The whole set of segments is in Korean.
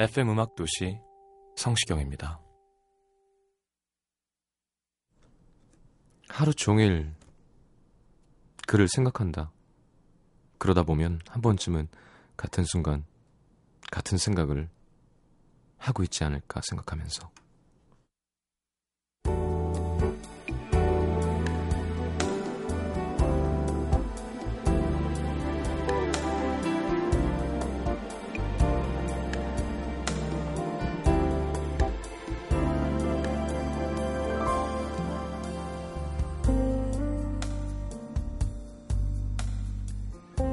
FM 음악 도시 성시경입니다. 하루 종일 그를 생각한다. 그러다 보면 한 번쯤은 같은 순간 같은 생각을 하고 있지 않을까 생각하면서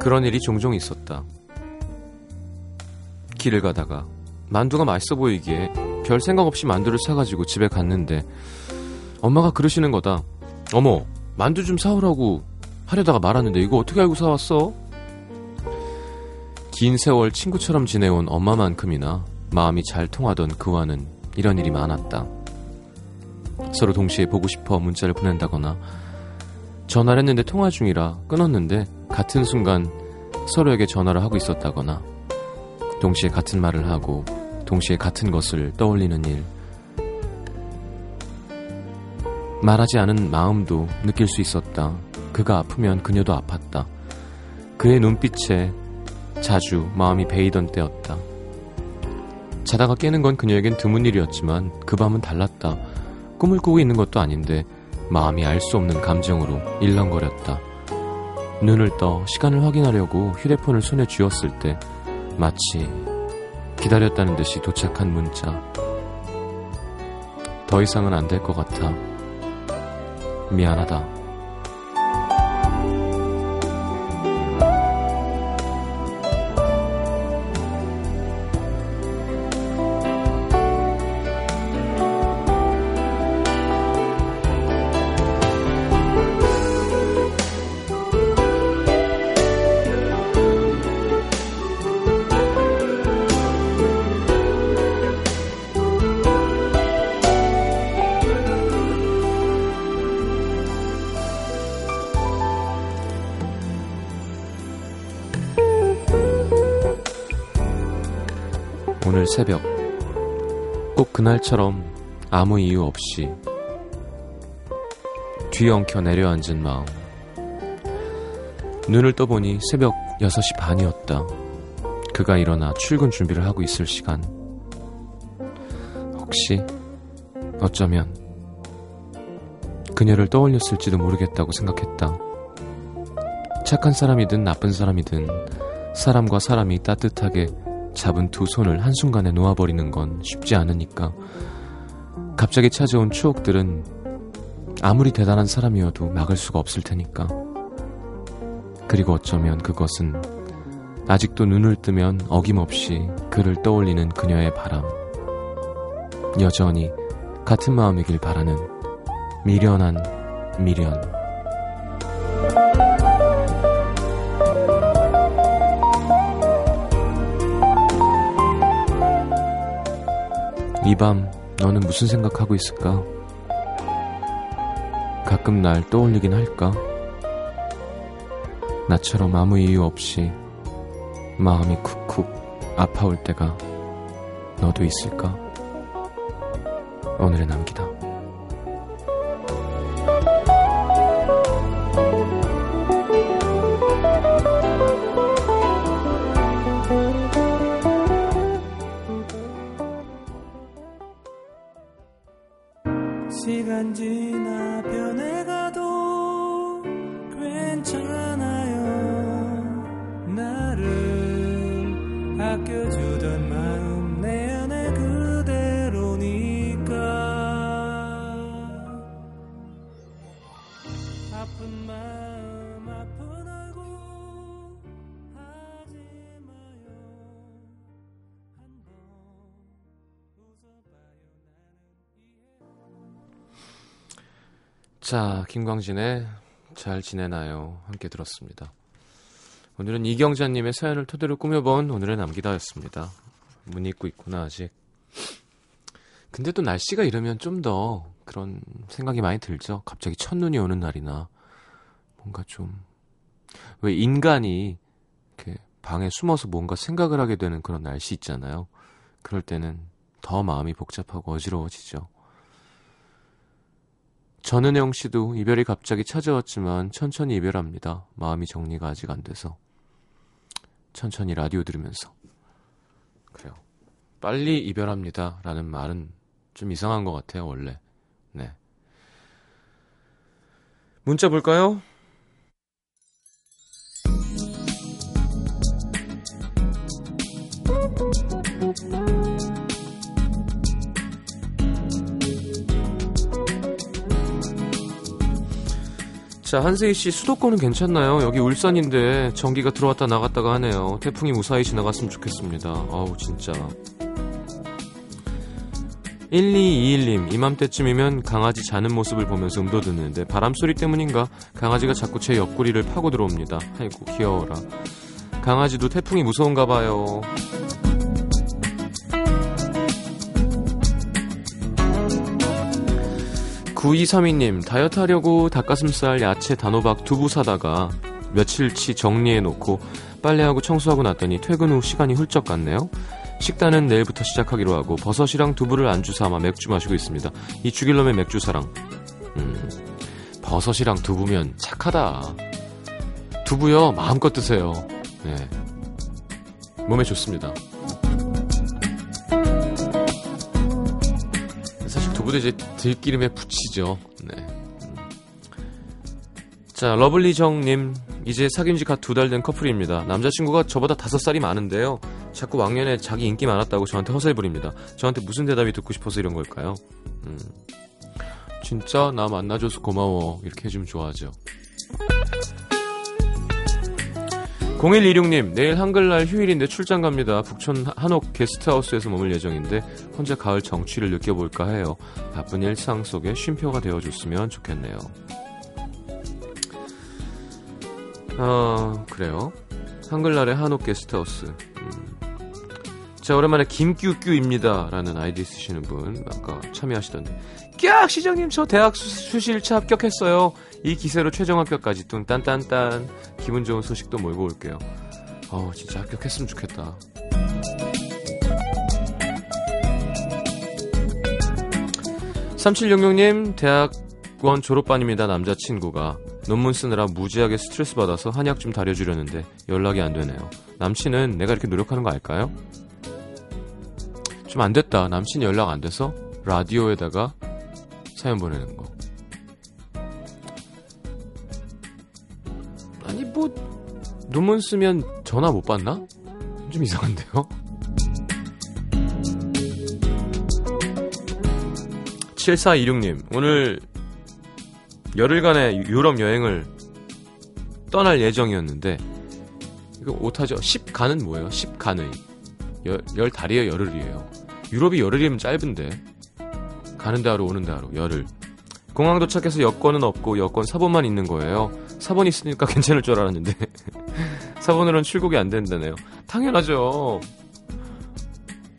그런 일이 종종 있었다. 길을 가다가 만두가 맛있어 보이기에 별 생각 없이 만두를 사가지고 집에 갔는데 엄마가 그러시는 거다. 어머, 만두 좀 사오라고 하려다가 말았는데 이거 어떻게 알고 사왔어? 긴 세월 친구처럼 지내온 엄마만큼이나 마음이 잘 통하던 그와는 이런 일이 많았다. 서로 동시에 보고 싶어 문자를 보낸다거나 전화를 했는데 통화 중이라 끊었는데 같은 순간 서로에게 전화를 하고 있었다거나 동시에 같은 말을 하고 동시에 같은 것을 떠올리는 일 말하지 않은 마음도 느낄 수 있었다. 그가 아프면 그녀도 아팠다. 그의 눈빛에 자주 마음이 베이던 때였다. 자다가 깨는 건 그녀에겐 드문 일이었지만 그 밤은 달랐다. 꿈을 꾸고 있는 것도 아닌데 마음이 알 수 없는 감정으로 일렁거렸다. 눈을 떠 시간을 확인하려고 휴대폰을 손에 쥐었을 때 마치 기다렸다는 듯이 도착한 문자. 더 이상은 안 될 것 같아. 미안하다. 그날처럼 아무 이유 없이 뒤엉켜 내려앉은 마음. 눈을 떠보니 새벽 6시 반이었다. 그가 일어나 출근 준비를 하고 있을 시간. 혹시 어쩌면 그녀를 떠올렸을지도 모르겠다고 생각했다. 착한 사람이든 나쁜 사람이든 사람과 사람이 따뜻하게 잡은 두 손을 한순간에 놓아버리는 건 쉽지 않으니까 갑자기 찾아온 추억들은 아무리 대단한 사람이어도 막을 수가 없을 테니까. 그리고 어쩌면 그것은 아직도 눈을 뜨면 어김없이 그를 떠올리는 그녀의 바람. 여전히 같은 마음이길 바라는 미련한 미련 이 밤 너는 무슨 생각하고 있을까? 가끔 날 떠올리긴 할까? 나처럼 아무 이유 없이 마음이 쿡쿡 아파올 때가 너도 있을까? 오늘의 남기다. 자, 김광진의 잘 지내나요? 함께 들었습니다. 오늘은 이경자님의 사연을 토대로 꾸며본 오늘의 남기다였습니다. 문 잊고 있구나, 아직. 근데 또 날씨가 이러면 좀 더 그런 생각이 많이 들죠. 갑자기 첫눈이 오는 날이나 뭔가 좀, 왜 인간이 이렇게 방에 숨어서 뭔가 생각을 하게 되는 그런 날씨 있잖아요. 그럴 때는 더 마음이 복잡하고 어지러워지죠. 전은영 씨도 이별이 갑자기 찾아왔지만 천천히 이별합니다. 마음이 정리가 아직 안 돼서. 천천히 라디오 들으면서. 그래요. 빨리 이별합니다. 라는 말은 좀 이상한 것 같아요, 원래. 네. 문자 볼까요? 자, 한세희 씨 수도권은 괜찮나요? 여기 울산인데 전기가 들어왔다 나갔다가 하네요. 태풍이 무사히 지나갔으면 좋겠습니다. 아우, 진짜. 1221님, 이맘때쯤이면 강아지 자는 모습을 보면서 음도 듣는데 바람소리 때문인가 강아지가 자꾸 제 옆구리를 파고 들어옵니다. 아이고, 귀여워라. 강아지도 태풍이 무서운가 봐요. 9232님, 다이어트 하려고 닭가슴살, 야채, 단호박, 두부 사다가 며칠치 정리해놓고 빨래하고 청소하고 났더니 퇴근 후 시간이 훌쩍 갔네요. 식단은 내일부터 시작하기로 하고 버섯이랑 두부를 안주 삼아 맥주 마시고 있습니다. 이 죽일 놈의 맥주 사랑. 음, 버섯이랑 두부면 착하다. 두부요, 마음껏 드세요. 네. 몸에 좋습니다. 두부도 이제 들기름에 부치죠. 네. 음. 자, 러블리정님. 이제 사귄 지 갓 두 달 된 커플입니다. 남자친구가 저보다 다섯 살이 많은데요. 자꾸 왕년에 자기 인기 많았다고 저한테 허세 부립니다. 저한테 무슨 대답이 듣고 싶어서 이런 걸까요? 음. 진짜 나 만나줘서 고마워. 이렇게 해주면 좋아하죠. 0126님, 내일 한글날 휴일인데 출장 갑니다. 북촌 한옥 게스트하우스에서 머물 예정인데 혼자 가을 정취를 느껴볼까 해요. 바쁜 일상 속에 쉼표가 되어줬으면 좋겠네요. 아, 그래요. 한글날의 한옥 게스트하우스. 음. 자, 오랜만에 김규규입니다. 라는 아이디 쓰시는 분, 아까 참여하시던데. 깍! 시장님, 저 대학 수, 1차 합격했어요. 이 기세로 최종 합격까지 뚱 딴딴딴. 기분 좋은 소식도 몰고 올게요. 어 진짜 합격했으면 좋겠다. 3766님, 대학원 졸업반입니다. 남자친구가. 논문 쓰느라 무지하게 스트레스 받아서 한약 좀 다려주려는데 연락이 안 되네요. 남친은 내가 이렇게 노력하는 거 알까요? 좀 안 됐다. 남친이 연락 안 돼서 라디오에다가 사연 보내는 거. 아니 뭐 논문 쓰면 전화 못 받나? 좀 이상한데요. 7426님 오늘 열흘간의 유럽 여행을 떠날 예정이었는데 이거 오타죠. 10간은 뭐예요? 10간의 열, 열 달이에요, 열흘이에요. 유럽이 열흘이면 짧은데 가는데 하루 오는데 하루 열흘. 공항 도착해서 여권은 없고 여권 사본만 있는 거예요. 사본 있으니까 괜찮을 줄 알았는데 사본으로는 출국이 안 된다네요. 당연하죠.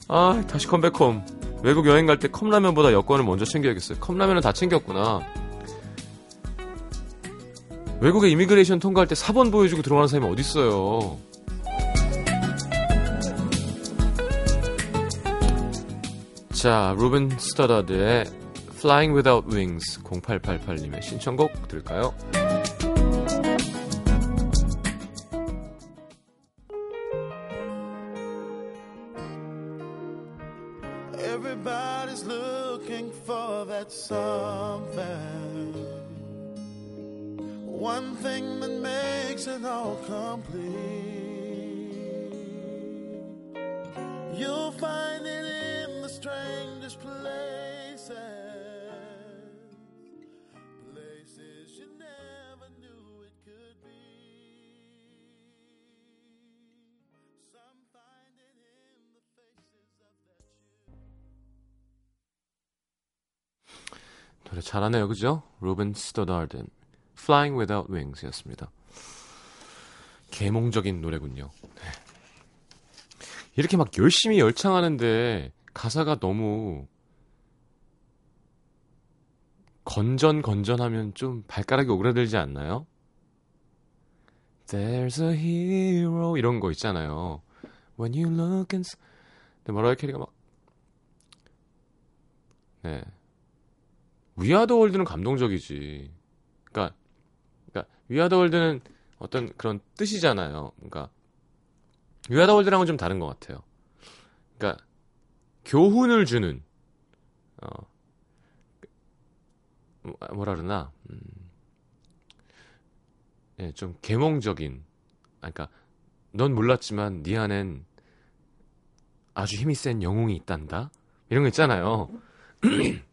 아 다시 컴백홈. 외국 여행 갈 때 컵라면보다 여권을 먼저 챙겨야겠어요. 컵라면은 다 챙겼구나. 외국에 이미그레이션 통과할 때 사본 보여주고 들어가는 사람이 어딨어요. 자, 루벤 스타다드의 Flying Without Wings 0888님의 신청곡 들을까요? 노래 잘하네요, 그죠? 루벤 스터다드 Flying Without Wings였습니다. 계몽적인 노래군요. 네. 이렇게 막 열심히 열창하는데 가사가 너무 건전 건전하면 좀 발가락이 오그라들지 않나요? There's a hero 이런 거 있잖아요. When you look and 근데 머라이 캐리가 막 네. 위아더 월드는 감동적이지. 그러니까 그러니까 위아더 월드는 어떤 그런 뜻이잖아요. 그러니까 위아더 월드랑은 좀 다른 것 같아요. 그러니까 교훈을 주는 어 뭐라 그러나 음, 예, 좀 계몽적인 아, 그러니까 넌 몰랐지만 네 안엔 아주 힘이 센 영웅이 있단다 이런 거 있잖아요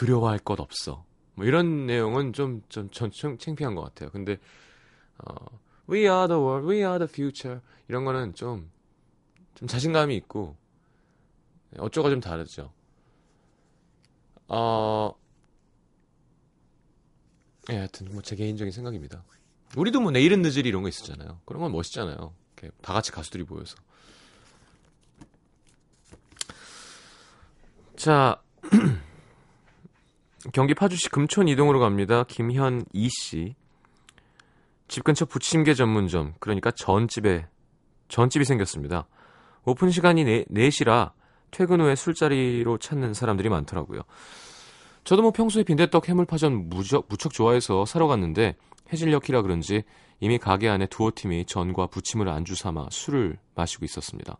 두려워할 것 없어 뭐 이런 내용은 좀 좀 좀, 좀 창피한 것 같아요 근데 어, We are the world, we are the future 이런 거는 좀 좀 자신감이 있고 어쩌가 좀 다르죠. 어, 예, 하여튼 뭐 제 개인적인 생각입니다. 우리도 뭐 내일은 늦으리 이런 거 있었잖아요. 그런 건 멋있잖아요. 이렇게 다 같이 가수들이 모여서. 자, 경기 파주시 금촌 이동으로 갑니다. 김현이 씨. 집 근처 부침개 전문점, 그러니까 전집에 전집이 생겼습니다. 오픈 시간이 4, 4시라 퇴근 후에 술자리로 찾는 사람들이 많더라고요. 저도 뭐 평소에 빈대떡 해물파전 무적, 무척 좋아해서 사러 갔는데 해질녘이라 그런지 이미 가게 안에 두어 팀이 전과 부침을 안주 삼아 술을 마시고 있었습니다.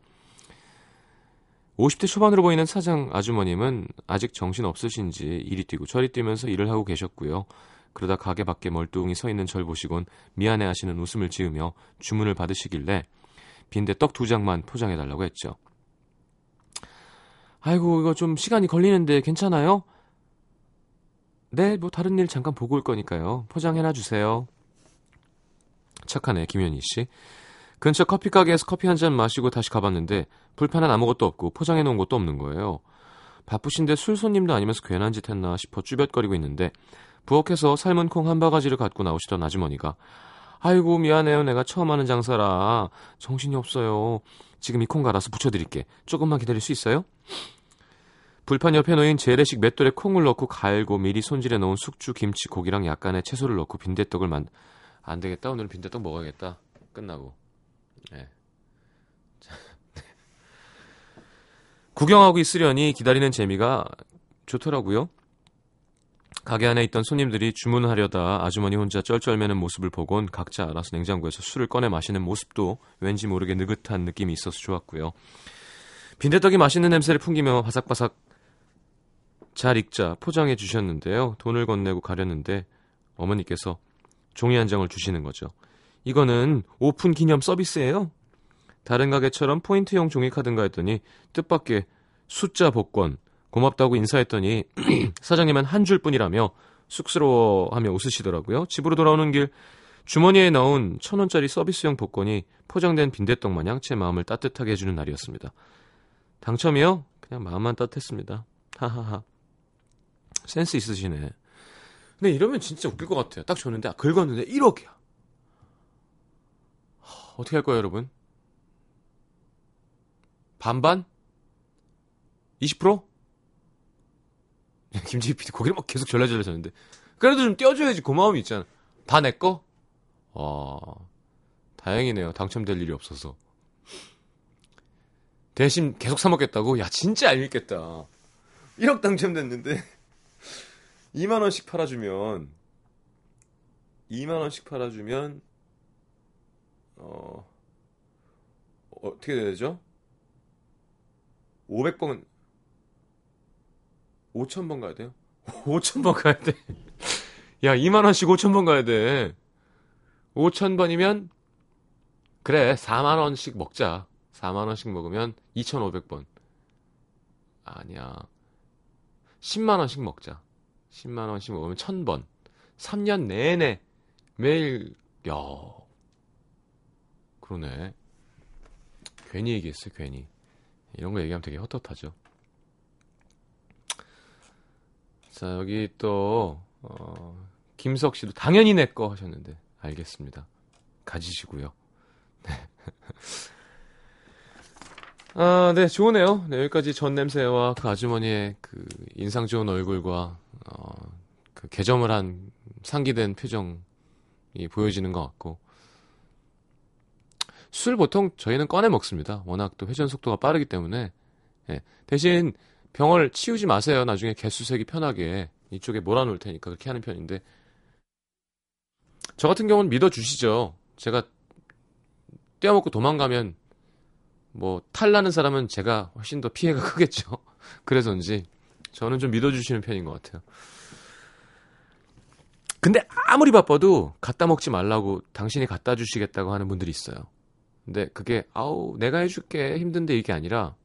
50대 초반으로 보이는 사장 아주머님은 아직 정신 없으신지 이리 뛰고 저리 뛰면서 일을 하고 계셨고요. 그러다 가게 밖에 멀뚱히 서 있는 절 보시곤 미안해 하시는 웃음을 지으며 주문을 받으시길래 빈대 떡 두 장만 포장해 달라고 했죠. 아이고, 이거 좀 시간이 걸리는데 괜찮아요? 네, 뭐 다른 일 잠깐 보고 올 거니까요. 포장해놔 주세요. 착하네, 김현희 씨. 근처 커피 가게에서 커피 한 잔 마시고 다시 가봤는데 불판은 아무것도 없고 포장해 놓은 것도 없는 거예요. 바쁘신데 술 손님도 아니면서 괜한 짓 했나 싶어 쭈뼛거리고 있는데 부엌에서 삶은 콩 한 바가지를 갖고 나오시던 아주머니가 아이고 미안해요 내가 처음 하는 장사라 정신이 없어요. 지금 이 콩 갈아서 부쳐드릴게. 조금만 기다릴 수 있어요? 불판 옆에 놓인 재래식 맷돌에 콩을 넣고 갈고 미리 손질해 놓은 숙주, 김치, 고기랑 약간의 채소를 넣고 빈대떡을 만. 안 되겠다. 오늘 빈대떡 먹어야겠다. 끝나고. 네. 구경하고 있으려니 기다리는 재미가 좋더라고요. 가게 안에 있던 손님들이 주문하려다 아주머니 혼자 쩔쩔매는 모습을 보곤 각자 알아서 냉장고에서 술을 꺼내 마시는 모습도 왠지 모르게 느긋한 느낌이 있어서 좋았고요. 빈대떡이 맛있는 냄새를 풍기며 바삭바삭 잘 익자 포장해 주셨는데요. 돈을 건네고 가려는데 어머니께서 종이 한 장을 주시는 거죠. 이거는 오픈 기념 서비스예요. 다른 가게처럼 포인트형 종이카드인가 했더니 뜻밖의 숫자 복권 고맙다고 인사했더니 사장님은 한 줄뿐이라며 쑥스러워하며 웃으시더라고요. 집으로 돌아오는 길 주머니에 넣은 천 원짜리 서비스용 복권이 포장된 빈대떡 마냥 제 마음을 따뜻하게 해주는 날이었습니다. 당첨이요? 그냥 마음만 따뜻했습니다. 하하하. 센스 있으시네. 근데 이러면 진짜 웃길 것 같아요. 딱 줬는데 아, 긁었는데 1억이야. 어떻게 할 거예요, 여러분? 반반? 20%? 김지희 PD 고개를 막 계속 절레절레 졌는데 그래도 좀 떼어줘야지 고마움이 있잖아. 다 내 거? 어, 다행이네요. 당첨될 일이 없어서. 대신 계속 사먹겠다고? 야, 진짜 얄밉겠다. 1억 당첨됐는데, 2만원씩 팔아주면, 2만원씩 팔아주면, 어, 어떻게 되죠? 500번, 5천번 가야 돼요? 5천번 가야 돼. 야, 2만원씩 5천번 가야 돼. 5천번이면, 그래, 4만원씩 먹자. 4만원씩 먹으면 2,500번. 아니야. 10만원씩 먹자. 10만원씩 먹으면 1000번. 3년 내내 매일, 야 그러네. 괜히 얘기했어요, 괜히. 이런 거 얘기하면 되게 헛헛하죠. 자, 여기 또, 어, 김석 씨도 당연히 내 거 하셨는데, 알겠습니다. 가지시고요. 네. 아, 네, 좋으네요. 네, 여기까지 전 냄새와 그 아주머니의 그 인상 좋은 얼굴과, 어, 그 개점을 한 상기된 표정이 보여지는 것 같고, 술 보통 저희는 꺼내 먹습니다. 워낙 또 회전 속도가 빠르기 때문에, 예, 대신 병을 치우지 마세요. 나중에 개수색이 편하게 이쪽에 몰아놓을 테니까 그렇게 하는 편인데, 저 같은 경우는 믿어주시죠. 제가 떼어먹고 도망가면 뭐 탈나는 사람은 제가 훨씬 더 피해가 크겠죠. 그래서인지 저는 좀 믿어주시는 편인 것 같아요. 근데 아무리 바빠도 갖다 먹지 말라고 당신이 갖다 주시겠다고 하는 분들이 있어요. 근데 그게 아우 내가 해줄게 힘든데 이게 아니라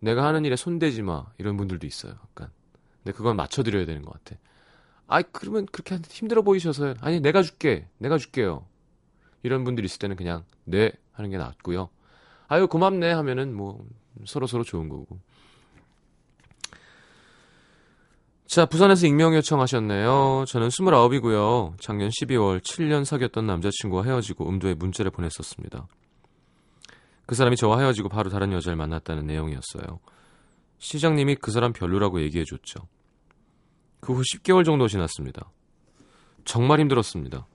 내가 하는 일에 손대지 마 이런 분들도 있어요. 약간. 근데 그건 맞춰드려야 되는 것 같아. 아이 그러면 그렇게 힘들어 보이셔서 아니 내가 줄게 내가 줄게요. 이런 분들이 있을 때는 그냥 네 하는 게 낫고요. 아유 고맙네 하면은 뭐 서로 서로 좋은 거고. 자, 부산에서 익명 요청하셨네요. 저는 29이고요. 작년 12월 7년 사귀었던 남자친구와 헤어지고 음도에 문자를 보냈었습니다. 그 사람이 저와 헤어지고 바로 다른 여자를 만났다는 내용이었어요. 시장님이 그 사람 별로라고 얘기해 줬죠. 그 후 10개월 정도 지났습니다. 정말 힘들었습니다.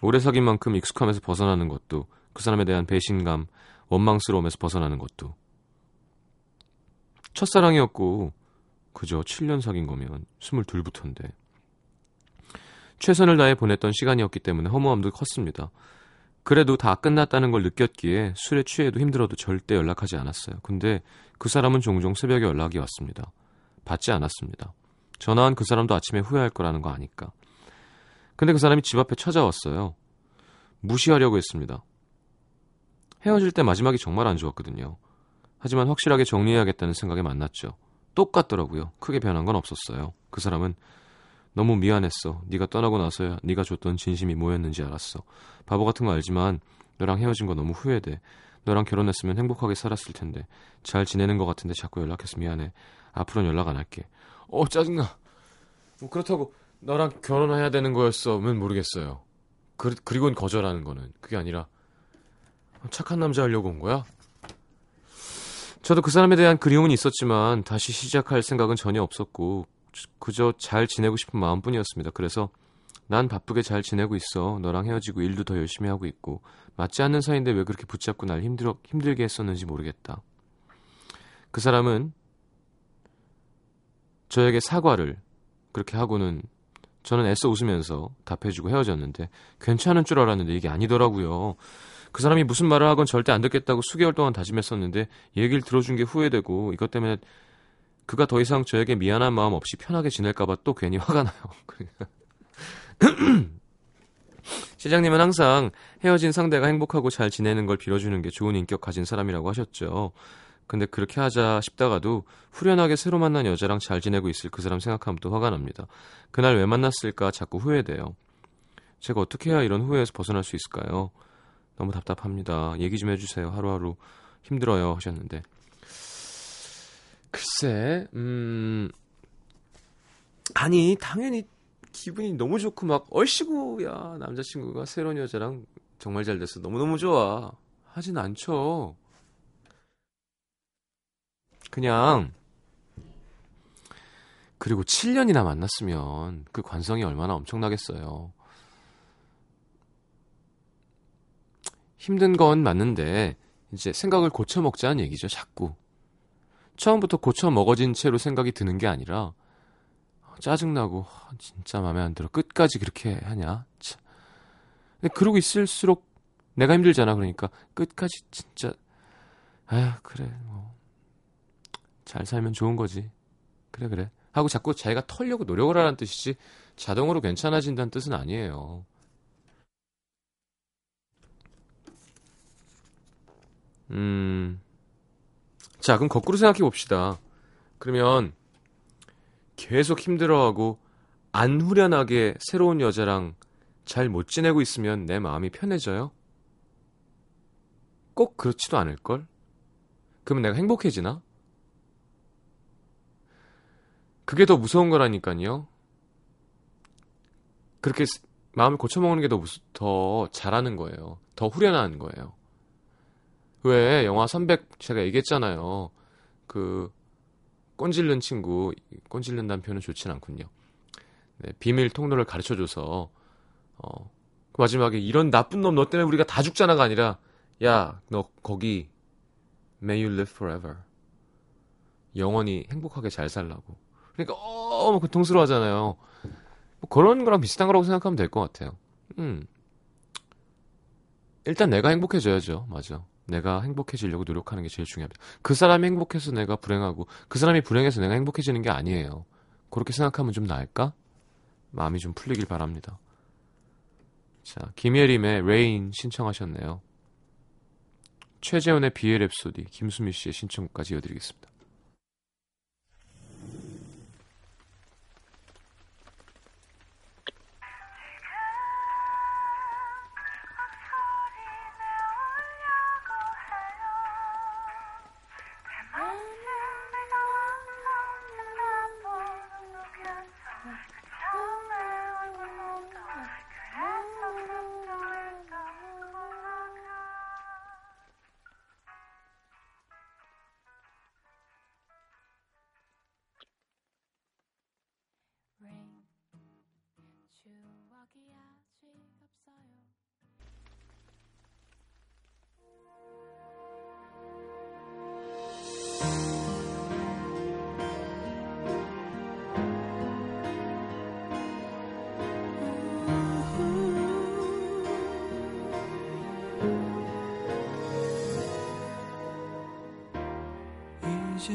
오래 사귄 만큼 익숙함에서 벗어나는 것도 그 사람에 대한 배신감, 원망스러움에서 벗어나는 것도 첫사랑이었고 그저 7년 사귄 거면 22부터인데 최선을 다해 보냈던 시간이었기 때문에 허무함도 컸습니다. 그래도 다 끝났다는 걸 느꼈기에 술에 취해도 힘들어도 절대 연락하지 않았어요. 근데 그 사람은 종종 새벽에 연락이 왔습니다. 받지 않았습니다. 전화한 그 사람도 아침에 후회할 거라는 거 아니까. 근데 그 사람이 집 앞에 찾아왔어요. 무시하려고 했습니다. 헤어질 때 마지막이 정말 안 좋았거든요. 하지만 확실하게 정리해야겠다는 생각에 만났죠. 똑같더라고요. 크게 변한 건 없었어요. 그 사람은 너무 미안했어. 네가 떠나고 나서야 네가 줬던 진심이 뭐였는지 알았어. 바보 같은 거 알지만 너랑 헤어진 거 너무 후회돼. 너랑 결혼했으면 행복하게 살았을 텐데 잘 지내는 것 같은데 자꾸 연락해서 미안해. 앞으로는 연락 안 할게. 어 짜증나. 뭐 그렇다고 너랑 결혼해야 되는 거였어면 모르겠어요. 그, 그리고는 거절하는 거는 그게 아니라 착한 남자 하려고 온 거야? 저도 그 사람에 대한 그리움은 있었지만 다시 시작할 생각은 전혀 없었고 그저 잘 지내고 싶은 마음뿐이었습니다. 그래서 난 바쁘게 잘 지내고 있어. 너랑 헤어지고 일도 더 열심히 하고 있고 맞지 않는 사이인데 왜 그렇게 붙잡고 날 힘들어 힘들게 했었는지 모르겠다. 그 사람은 저에게 사과를 그렇게 하고는 저는 애써 웃으면서 답해주고 헤어졌는데 괜찮은 줄 알았는데 이게 아니더라고요. 그 사람이 무슨 말을 하건 절대 안 듣겠다고 수개월 동안 다짐했었는데 얘기를 들어준 게 후회되고 이것 때문에 그가 더 이상 저에게 미안한 마음 없이 편하게 지낼까봐 또 괜히 화가 나요. 시장님은 항상 헤어진 상대가 행복하고 잘 지내는 걸 빌어주는 게 좋은 인격 가진 사람이라고 하셨죠. 근데 그렇게 하자 싶다가도 후련하게 새로 만난 여자랑 잘 지내고 있을 그 사람 생각하면 또 화가 납니다. 그날 왜 만났을까 자꾸 후회돼요. 제가 어떻게 해야 이런 후회에서 벗어날 수 있을까요? 너무 답답합니다. 얘기 좀 해주세요. 하루하루 힘들어요 하셨는데 글쎄, 음 아니 당연히 기분이 너무 좋고 막 얼씨구 야 남자친구가 새로운 여자랑 정말 잘 됐어 너무 너무 좋아 하진 않죠. 그냥 그리고 7년이나 만났으면 그 관성이 얼마나 엄청나겠어요. 힘든 건 맞는데 이제 생각을 고쳐 먹자는 얘기죠. 자꾸 처음부터 고쳐 먹어진 채로 생각이 드는 게 아니라 짜증나고 진짜 마음에 안 들어 끝까지 그렇게 하냐. 참. 근데 그러고 있을수록 내가 힘들잖아. 그러니까 끝까지 진짜 아 그래 뭐 잘 살면 좋은 거지. 그래 그래 하고 자꾸 자기가 털려고 노력을 하라는 뜻이지 자동으로 괜찮아진다는 뜻은 아니에요. 음. 자, 그럼 거꾸로 생각해 봅시다. 그러면 계속 힘들어하고 안 후련하게 새로운 여자랑 잘 못 지내고 있으면 내 마음이 편해져요? 꼭 그렇지도 않을걸? 그러면 내가 행복해지나? 그게 더 무서운 거라니까요. 그렇게 스- 마음을 고쳐먹는 게 더 더 잘하는 거예요. 더 후련한 거예요. 왜 영화 300 제가 얘기했잖아요. 그 꼰질른 친구 꼰질른다는 표현은 좋진 않군요. 네, 비밀 통로를 가르쳐줘서 어, 그 마지막에 이런 나쁜 놈 너 때문에 우리가 다 죽잖아가 아니라 야 너 거기 May you live forever. 영원히 행복하게 잘 살라고. 그러니까 어뭐 고통스러워하잖아요. 뭐 그런 거랑 비슷한 거라고 생각하면 될 것 같아요. 음. 일단 내가 행복해져야죠. 맞아 내가 행복해지려고 노력하는 게 제일 중요합니다 그 사람이 행복해서 내가 불행하고 그 사람이 불행해서 내가 행복해지는 게 아니에요 그렇게 생각하면 좀 나을까? 마음이 좀 풀리길 바랍니다 자, 김예림의 Rain 신청하셨네요. 최재훈의 비의 랩소디, 김수미 씨의 신청까지 이어드리겠습니다. 이제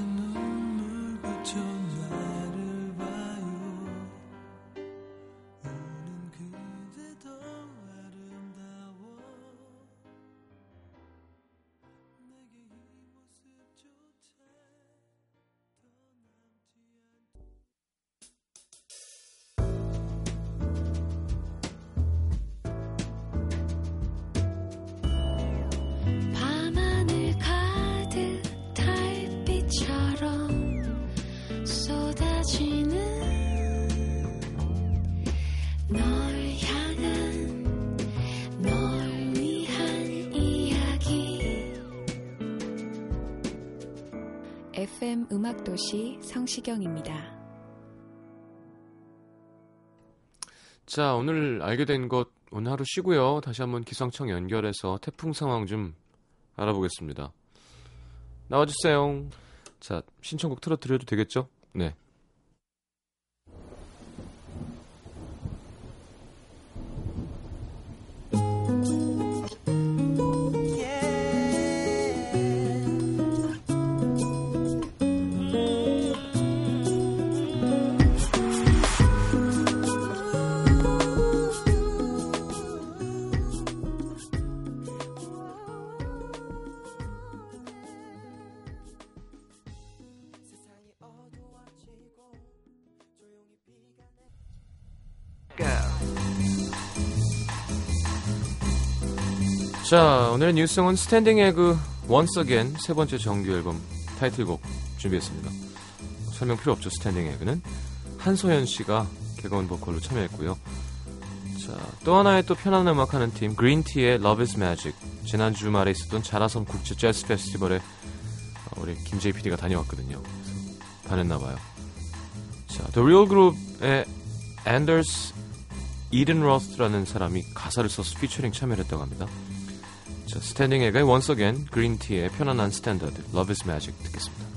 음악도시 성시경입니다. 자, 오늘 알게 된 것 오늘 하루 쉬고요. 다시 한번 기상청 연결해서 태풍 상황 좀 알아보겠습니다. 나와주세요. 자, 신청곡 틀어드려도 되겠죠? 네. 자, 오늘의 new song은 스탠딩 에그 Once Again 세 번째 정규 앨범 타이틀곡 준비했습니다. 설명 필요 없죠, 스탠딩 에그는. 한소연 씨가 객원 보컬로 참여했고요. 자, 또 하나의 또 편안한 음악하는 팀 그린티의 Love is Magic. 지난 주말에 있었던 자라섬 국제 재즈 페스티벌에 어, 우리 김재희 PD가 다녀왔거든요. 반했나 봐요. 자, The Real Group의 앤더스 이든로스라는 사람이 가사를 써서 피처링 참여를 했다고 합니다. 자, 스탠딩 Once Again, 그린티의 편안한 스탠다드, Love is Magic 듣겠습니다.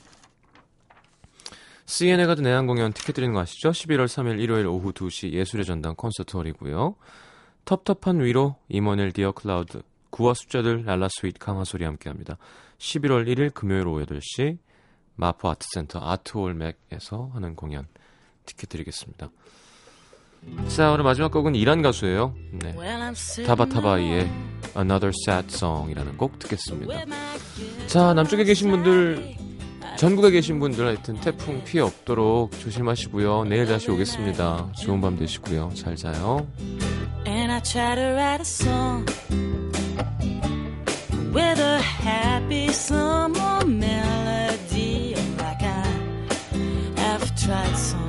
CNA 가든 내한 공연 티켓 드리는 거 아시죠? 11월 3일 일요일 오후 2시 예술의 전당 콘서트 홀이고요. 텁텁한 위로 이모넬 디어 클라우드 구와 숫자들 랄라 스윗 강화 소리 함께합니다. 11월 1일 금요일 오후 8시 마포 아트센터 아트홀 맥에서 하는 공연 티켓 드리겠습니다. 자 오늘 마지막 곡은 이란 가수예요. 네. 타바타바이의 Another Sad Song이라는 곡 듣겠습니다. 자 남쪽에 계신 분들 전국에 계신 분들 하여튼 태풍 피해 없도록 조심하시고요. 내일 다시 오겠습니다. 좋은 밤 되시고요. 잘 자요. And I try to write a song with a happy summer melody, like I have tried some.